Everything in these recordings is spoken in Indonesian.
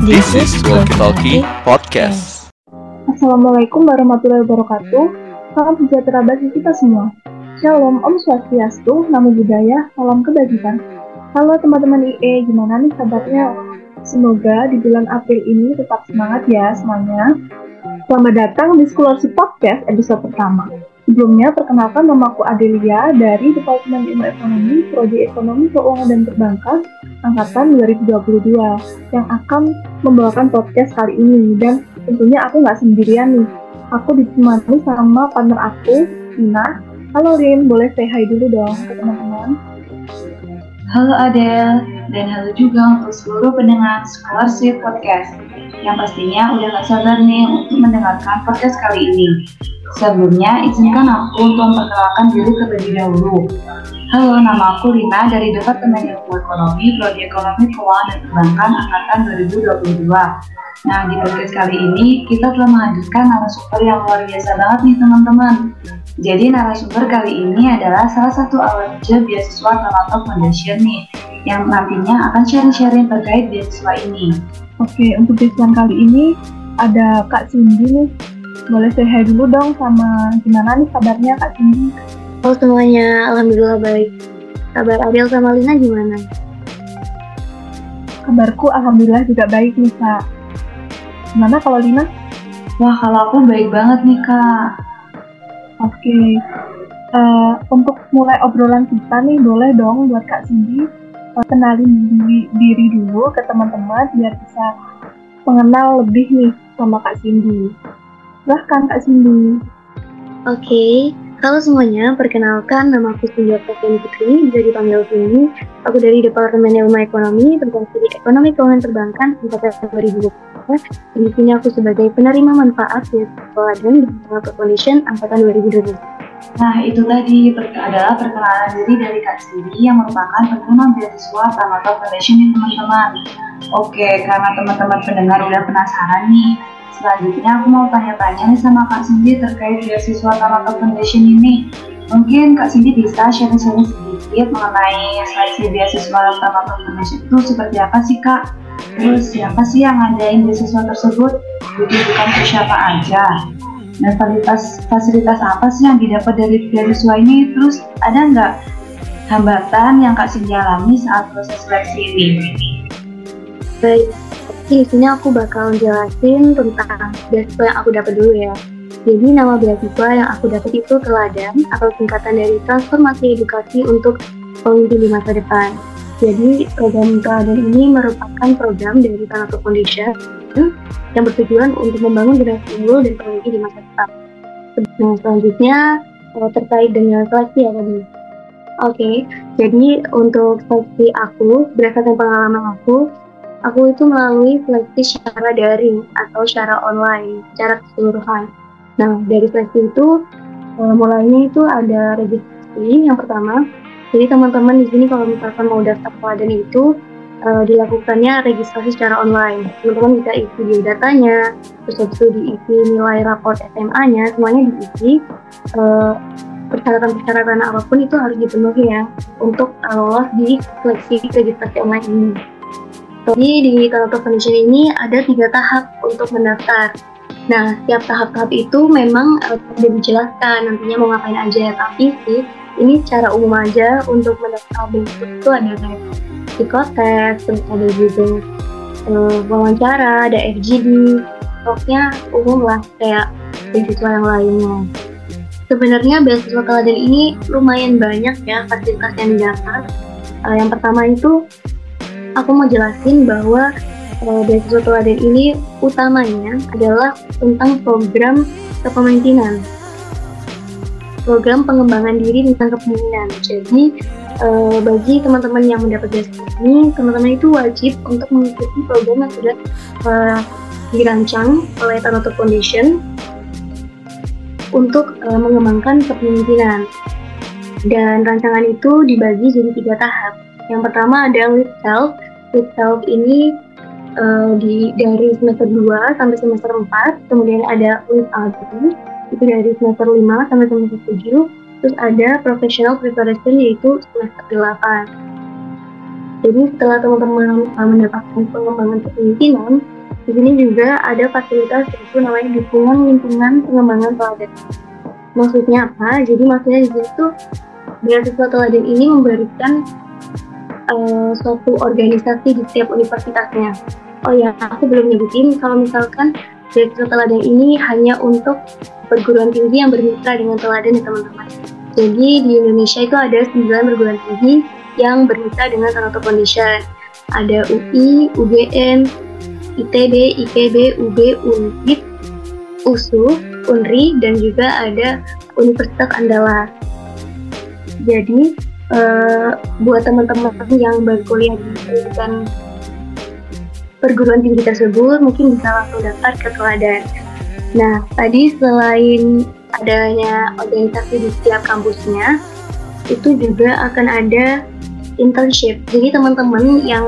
This is Walkie Talkie Podcast. Assalamualaikum warahmatullahi wabarakatuh. Salam sejahtera bagi kita semua. Shalom, Om Swastiastu, Namo Buddhaya, Salam Kebajikan. Halo teman-teman IE, gimana nih kabarnya? Semoga di bulan April ini tetap semangat ya semuanya. Selamat datang di Scholarship Podcast episode pertama. Sebelumnya, perkenalkan nama aku Adelia dari Departemen Ilmu Ekonomi, Prodi Ekonomi, Keuangan, dan Perbankan, Angkatan 2022, yang akan membawakan podcast kali ini. Dan tentunya aku nggak sendirian nih. Aku ditemani sama partner aku, Ina. Halo Rin, boleh say hi dulu dong ke teman-teman. Halo Adel, dan halo juga untuk seluruh pendengar Scholarship Podcast yang pastinya udah gak sabar nih untuk mendengarkan podcast kali ini. Sebelumnya, izinkan aku untuk memperkenalkan diri terlebih dahulu. Halo, nama aku Lina dari Departemen Ilmu Ekonomi, Prodi Ekonomi Keuangan dan Perbankan Angkatan 2022. Nah, di podcast kali ini kita telah menghadirkan narasumber yang luar biasa banget nih teman-teman. Jadi narasumber kali ini adalah salah satu awalnya beasiswa Tamato Foundation nih, yang nantinya akan sharing-sharing terkait beasiswa ini. Oke, untuk beasiswa kali ini ada Kak Cindy nih boleh say hi dulu dong sama gimana nih kabarnya Kak Cindy? Halo semuanya, Alhamdulillah baik. Kabar Adel sama Lina gimana? Kabarku Alhamdulillah juga baik nih Kak. Gimana kalau Lina? Wah kalau aku baik banget nih Kak. Oke, okay. uh, eh, untuk mulai obrolan kita nih boleh dong buat Kak Cindy uh, kenalin diri, diri dulu ke teman-teman biar bisa mengenal lebih nih sama Kak Cindy. Silahkan Kak Cindy. Oke, okay. halo semuanya, perkenalkan nama aku Cindy Oktavian Putri, bisa dipanggil Fini. Aku dari Departemen Ilmu Ekonomi, berfungsi di Ekonomi Keuangan Perbankan angkatan 2020. Dan di sini aku sebagai penerima manfaat di dan di Financial Foundation angkatan 2020. Nah, itu tadi adalah perkenalan diri dari Kak Cindy yang merupakan penerima beasiswa Tamato Foundation ini teman-teman. Oke, karena teman-teman pendengar udah penasaran nih, Selanjutnya aku mau tanya-tanya nih sama Kak Cindy terkait beasiswa Tamato Foundation ini. Mungkin Kak Cindy bisa sharing-sharing sedikit mengenai seleksi beasiswa Tamato Foundation itu seperti apa sih Kak? Terus siapa sih yang ngadain beasiswa tersebut? Ditujukan ke siapa aja? Dan fasilitas, fasilitas apa sih yang didapat dari beasiswa ini? Terus ada nggak hambatan yang Kak Cindy alami saat proses seleksi ini? Baik, di sini aku bakal jelasin tentang beasiswa yang aku dapat dulu ya. Jadi nama beasiswa yang aku dapat itu teladan atau singkatan dari transformasi edukasi untuk pemimpin di masa depan. Jadi program teladan ini merupakan program dari Tanato Foundation yang bertujuan untuk membangun generasi unggul dan pemimpin di masa depan. Nah selanjutnya eh, terkait dengan seleksi ya tadi. Oke, okay, jadi untuk seleksi aku berdasarkan pengalaman aku, Aku itu melalui seleksi secara daring atau secara online, secara keseluruhan. Nah, dari seleksi itu uh, mulainya itu ada registrasi yang pertama. Jadi teman-teman di sini kalau misalkan mau daftar peladan itu uh, dilakukannya registrasi secara online. Teman-teman bisa isi biodatanya, terus itu diisi nilai raport SMA-nya, semuanya diisi. Uh, persyaratan-persyaratan apa pun itu harus dipenuhi ya untuk lolos di seleksi registrasi online ini. Jadi di Talent Foundation ini ada tiga tahap untuk mendaftar. Nah, tiap tahap-tahap itu memang uh, dijelaskan nantinya mau ngapain aja. Tapi sih, ini secara umum aja untuk mendaftar bentuk itu ada kayak psikotes, terus ada juga uh, wawancara, ada FGD, pokoknya umum lah kayak beasiswa yang lainnya. Sebenarnya beasiswa teladan ini lumayan banyak ya fasilitas yang didapat. Uh, yang pertama itu aku mau jelasin bahwa uh, beasiswa teladan ini utamanya adalah tentang program kepemimpinan program pengembangan diri tentang kepemimpinan. Jadi uh, bagi teman-teman yang mendapat beasiswa ini, teman-teman itu wajib untuk mengikuti program yang sudah uh, dirancang oleh Tanoto Foundation untuk uh, mengembangkan kepemimpinan. Dan rancangan itu dibagi jadi tiga tahap. Yang pertama ada lead self. Lead self ini uh, di dari semester 2 sampai semester 4. Kemudian ada lead other itu dari semester 5 sampai semester 7. Terus ada professional preparation yaitu semester 8. Jadi setelah teman-teman uh, mendapatkan pengembangan kepemimpinan, di sini juga ada fasilitas yaitu namanya dukungan lingkungan pengembangan teladan. Maksudnya apa? Jadi maksudnya di sini tuh beasiswa teladan ini memberikan uh, suatu organisasi di setiap universitasnya. Oh ya, aku belum nyebutin kalau misalkan beasiswa teladan ini hanya untuk perguruan tinggi yang bermitra dengan teladan ya teman-teman. Jadi di Indonesia itu ada 9 perguruan tinggi yang bermitra dengan Tanoto Foundation. Ada UI, UGM, ITB, IPB, UB, UNIT, USU, UNRI, dan juga ada Universitas Andalas. Jadi uh, buat teman-teman yang berkuliah di pendidikan perguruan tinggi tersebut mungkin bisa langsung daftar ke teladan. Nah, tadi selain adanya organisasi di setiap kampusnya, itu juga akan ada internship. Jadi teman-teman yang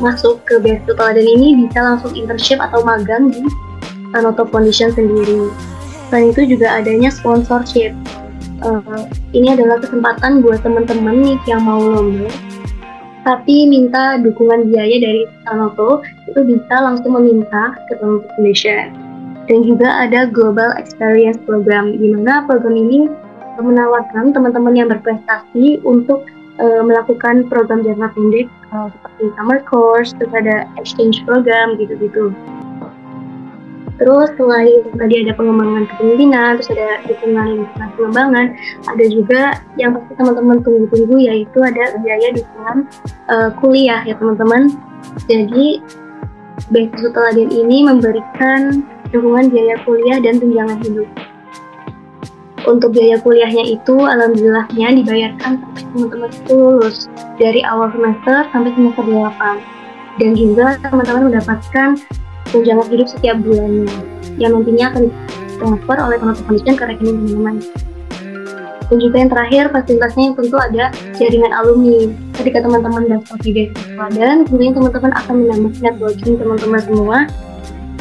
masuk ke Beasiswa Teladan ini bisa langsung internship atau magang di Tanoto Foundation sendiri. Selain itu juga adanya sponsorship. Uh, ini adalah kesempatan buat teman-teman nih yang mau lomba tapi minta dukungan biaya dari Tanoto itu bisa langsung meminta ke Tanoto Foundation. Dan juga ada Global Experience Program, di mana program ini menawarkan teman-teman yang berprestasi untuk uh, melakukan program jangka pendek uh, seperti summer course, terus ada exchange program gitu-gitu. Terus selain tadi ada pengembangan kepemimpinan, terus ada dukungan pengembangan, ada juga yang pasti teman-teman tunggu-tunggu yaitu ada biaya dukungan uh, kuliah ya teman-teman. Jadi beasiswa teladan ini memberikan dukungan biaya kuliah dan tunjangan hidup untuk biaya kuliahnya itu alhamdulillahnya dibayarkan sampai teman-teman itu lulus dari awal semester sampai semester 8 dan juga teman-teman mendapatkan tunjangan hidup setiap bulannya yang nantinya akan transfer oleh penonton foundation ke rekening teman-teman dan juga yang terakhir fasilitasnya yang tentu ada jaringan alumni ketika teman-teman daftar di beasiswa dan kemudian teman-teman akan menambah networking teman-teman semua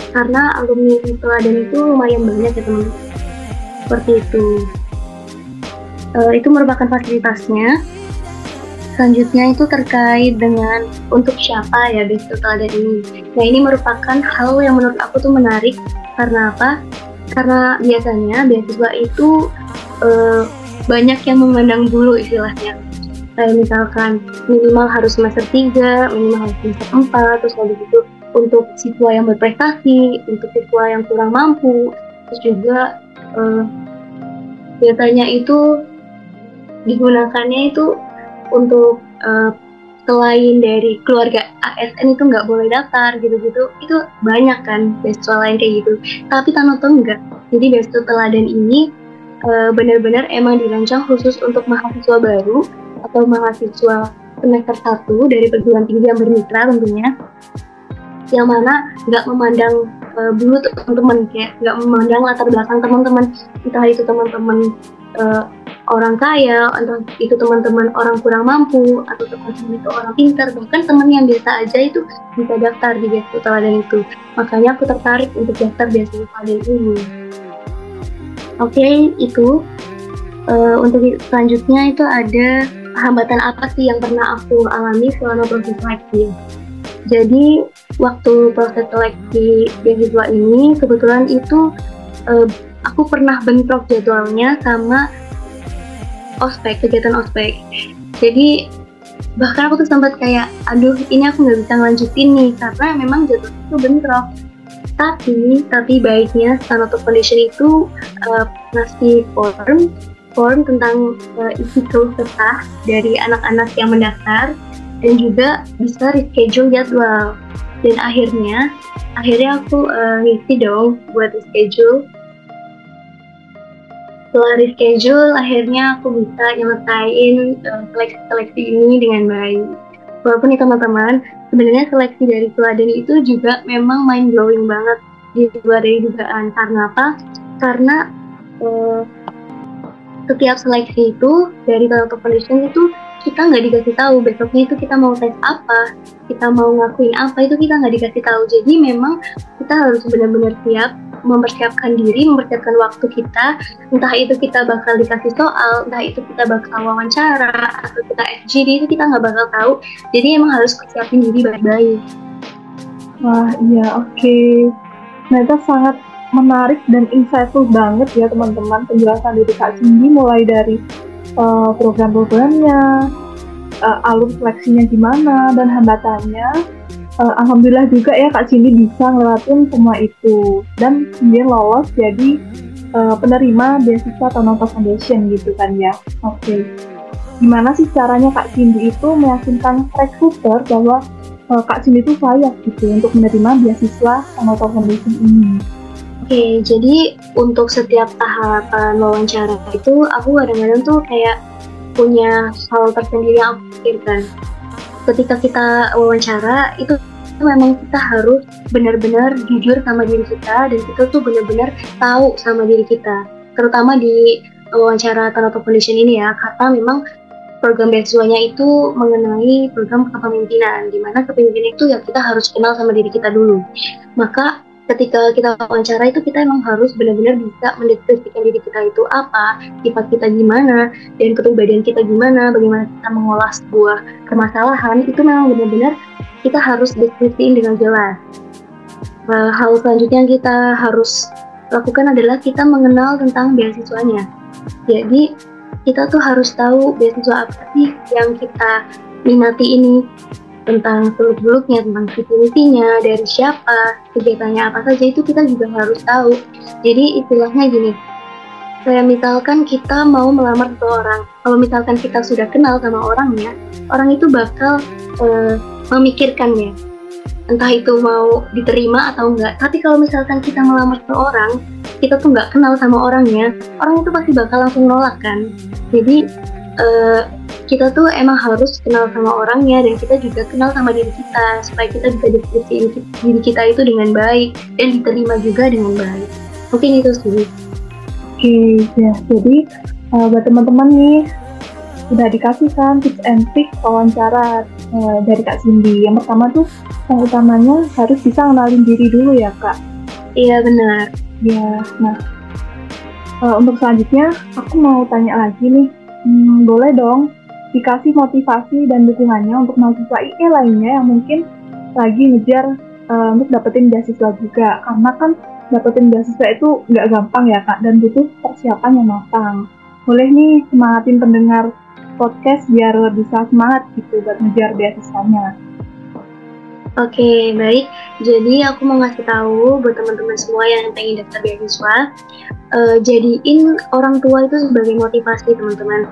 karena alumni teladan itu lumayan banyak ya teman-teman seperti itu. Uh, itu merupakan fasilitasnya. Selanjutnya itu terkait dengan untuk siapa ya beasiswa teladan ini. Nah ini merupakan hal yang menurut aku tuh menarik karena apa? Karena biasanya beasiswa itu uh, banyak yang memandang bulu istilahnya. Kayak misalkan minimal harus semester 3, minimal harus semester 4, terus habis itu untuk siswa yang berprestasi, untuk siswa yang kurang mampu, terus juga uh, biasanya itu digunakannya itu untuk uh, selain dari keluarga ASN itu nggak boleh daftar gitu-gitu itu banyak kan beasiswa lain kayak gitu. Tapi Tanoto enggak jadi beasiswa teladan ini uh, benar-benar emang dirancang khusus untuk mahasiswa baru atau mahasiswa semester 1 dari perguruan tinggi yang bermitra tentunya yang mana nggak memandang uh, dulu teman-teman kayak nggak memandang latar belakang teman-teman entah itu teman-teman orang kaya entah itu teman-teman orang kurang mampu atau teman-teman itu orang pintar bahkan teman yang biasa aja itu bisa daftar di beasiswa teladan itu. Makanya aku tertarik untuk daftar beasiswa teladan ini. Oke okay, itu uh, untuk selanjutnya itu ada hambatan apa sih yang pernah aku alami selama proses seleksi? Jadi waktu proses seleksi beasiswa ini kebetulan itu uh, aku pernah bentrok jadwalnya sama ospek kegiatan ospek. Jadi bahkan aku tuh sempat kayak aduh ini aku nggak bisa ngelanjutin nih karena memang jadwal itu bentrok. Tapi tapi baiknya Sanoto Foundation itu uh, ngasih form form tentang uh, isi keluh kesah dari anak-anak yang mendaftar dan juga bisa reschedule jadwal. Dan akhirnya akhirnya aku uh, ngisi dong buat reschedule setelah reschedule akhirnya aku bisa nyelesain uh, seleksi-seleksi ini dengan baik. Walaupun nih teman-teman sebenarnya seleksi dari teladan itu juga memang mind blowing banget di luar dari dugaan. Karena apa? Karena uh, setiap seleksi itu dari Total Foundation itu kita nggak dikasih tahu besoknya itu kita mau tes apa kita mau ngakuin apa itu kita nggak dikasih tahu. Jadi memang kita harus benar-benar siap mempersiapkan diri mempersiapkan waktu kita entah itu kita bakal dikasih soal entah itu kita bakal wawancara atau kita FGD itu kita nggak bakal tahu jadi emang harus persiapin diri baik-baik wah iya oke okay. ternyata sangat menarik dan insightful banget ya teman-teman penjelasan dari Kak Cindy mulai dari uh, program-programnya, uh, alur seleksinya gimana dan hambatannya. Uh, Alhamdulillah juga ya Kak Cindy bisa ngelewatin semua itu dan kemudian lolos jadi uh, penerima beasiswa Tonoto Foundation gitu kan ya. Oke. Okay. Gimana sih caranya Kak Cindy itu meyakinkan recruiter bahwa uh, Kak Cindy itu layak gitu untuk menerima beasiswa Tonoto Foundation ini? Oke, jadi untuk setiap tahapan wawancara itu aku kadang-kadang tuh kayak punya hal tersendiri yang aku pikirkan. Ketika kita wawancara itu memang kita harus benar-benar jujur sama diri kita dan kita tuh benar-benar tahu sama diri kita. Terutama di wawancara Tanoto Foundation ini ya, karena memang program beasiswanya itu mengenai program kepemimpinan, di mana kepemimpinan itu ya kita harus kenal sama diri kita dulu. Maka ketika kita wawancara itu kita emang harus benar-benar bisa mendeskripsikan diri kita itu apa, sifat kita gimana, dan kepribadian kita gimana, bagaimana kita mengolah sebuah permasalahan itu memang benar-benar kita harus deskripsiin dengan jelas. Nah, hal selanjutnya yang kita harus lakukan adalah kita mengenal tentang beasiswanya. Jadi kita tuh harus tahu beasiswa apa sih yang kita minati ini tentang seluk-beluknya, tentang visi-misinya, dari siapa, kegiatannya apa saja itu kita juga harus tahu. Jadi istilahnya gini, kayak misalkan kita mau melamar seseorang, kalau misalkan kita sudah kenal sama orangnya, orang itu bakal uh, memikirkannya, entah itu mau diterima atau enggak. Tapi kalau misalkan kita melamar seseorang, kita tuh nggak kenal sama orangnya, orang itu pasti bakal langsung nolak kan. Jadi uh, kita tuh emang harus kenal sama orangnya dan kita juga kenal sama diri kita supaya kita bisa deskripsiin diri kita itu dengan baik dan diterima juga dengan baik. Mungkin itu sih. Oke, ya. Jadi uh, buat teman-teman nih udah dikasih kan tips and trick wawancara uh, dari Kak Cindy. Yang pertama tuh yang utamanya harus bisa kenalin diri dulu ya Kak. Iya benar. Ya, nah uh, untuk selanjutnya aku mau tanya lagi nih, hmm, boleh dong dikasih motivasi dan dukungannya untuk mahasiswa IE lainnya yang mungkin lagi ngejar uh, untuk dapetin beasiswa juga. Karena kan dapetin beasiswa itu nggak gampang ya kak dan butuh persiapan yang matang. Boleh nih semangatin pendengar podcast biar bisa semangat gitu buat ngejar beasiswanya Oke, baik. Jadi aku mau ngasih tahu buat teman-teman semua yang pengen daftar beasiswa, uh, jadiin orang tua itu sebagai motivasi teman-teman.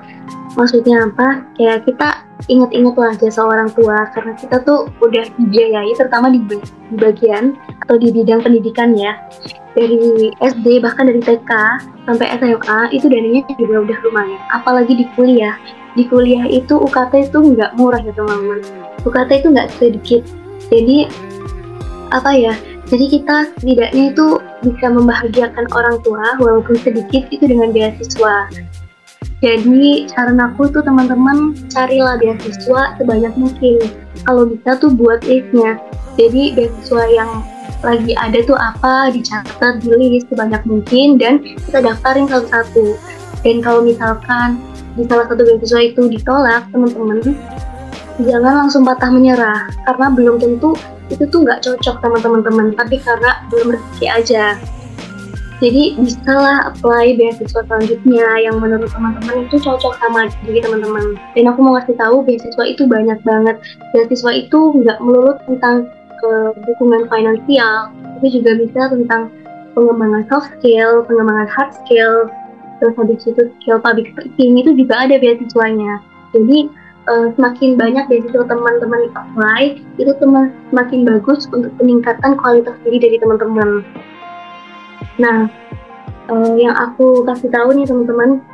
Maksudnya apa? Kayak kita ingat-ingat lah jasa orang tua karena kita tuh udah dibiayai terutama di, di bagian atau di bidang pendidikan ya. Dari SD bahkan dari TK sampai SMA itu dananya juga udah lumayan. Apalagi di kuliah. Di kuliah itu UKT itu nggak murah ya teman-teman. UKT itu nggak sedikit jadi apa ya jadi kita setidaknya itu bisa membahagiakan orang tua walaupun sedikit itu dengan beasiswa jadi saran aku tuh teman-teman carilah beasiswa sebanyak mungkin. Kalau bisa tuh buat listnya. Jadi beasiswa yang lagi ada tuh apa dicatat di list sebanyak mungkin dan kita daftarin satu-satu. Dan kalau misalkan di salah satu beasiswa itu ditolak teman-teman, jangan langsung patah menyerah karena belum tentu itu tuh nggak cocok sama teman-teman tapi karena belum rezeki aja jadi bisalah apply beasiswa selanjutnya yang menurut teman-teman itu cocok sama diri teman-teman. Dan aku mau ngasih tahu beasiswa itu banyak banget. Beasiswa itu nggak melulu tentang uh, dukungan finansial, tapi juga bisa tentang pengembangan soft skill, pengembangan hard skill, terus habis itu skill public speaking itu juga ada beasiswanya. Jadi uh, semakin banyak beasiswa teman-teman apply, itu teman semakin bagus untuk peningkatan kualitas diri dari teman-teman. Nah, uh, yang aku kasih tahu nih teman-teman,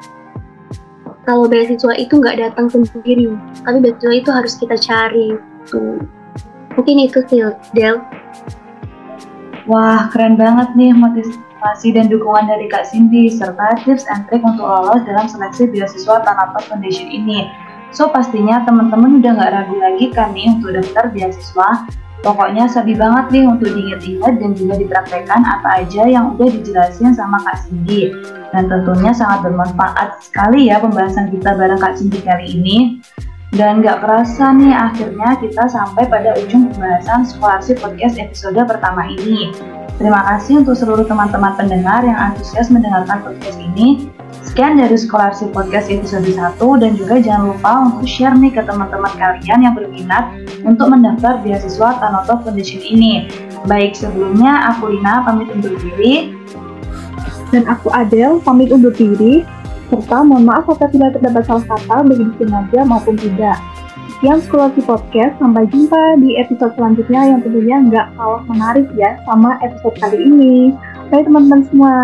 kalau beasiswa itu nggak datang sendiri, tapi beasiswa itu harus kita cari. Tuh. Mungkin itu sih, Del. Wah, keren banget nih motivasi dan dukungan dari Kak Cindy, serta tips and trick untuk lolos dalam seleksi beasiswa Tanapa Foundation ini. So pastinya teman-teman udah nggak ragu lagi kan nih untuk daftar beasiswa. Pokoknya sabi banget nih untuk diingat-ingat dan juga dipraktekkan apa aja yang udah dijelasin sama Kak Cindy. Dan tentunya sangat bermanfaat sekali ya pembahasan kita bareng Kak Cindy kali ini. Dan gak kerasa nih akhirnya kita sampai pada ujung pembahasan Scholarship Podcast episode pertama ini. Terima kasih untuk seluruh teman-teman pendengar yang antusias mendengarkan podcast ini. Sekian dari Scholarship Podcast episode 1 dan juga jangan lupa untuk share nih ke teman-teman kalian yang berminat untuk mendaftar beasiswa Tanoto Foundation ini. Baik sebelumnya aku Lina pamit undur diri. Dan aku Adel pamit undur diri serta mohon maaf apabila terdapat salah kata baik disengaja maupun tidak. Sekian Scholarship Podcast, sampai jumpa di episode selanjutnya yang tentunya nggak kalah menarik ya sama episode kali ini. Bye teman-teman semua.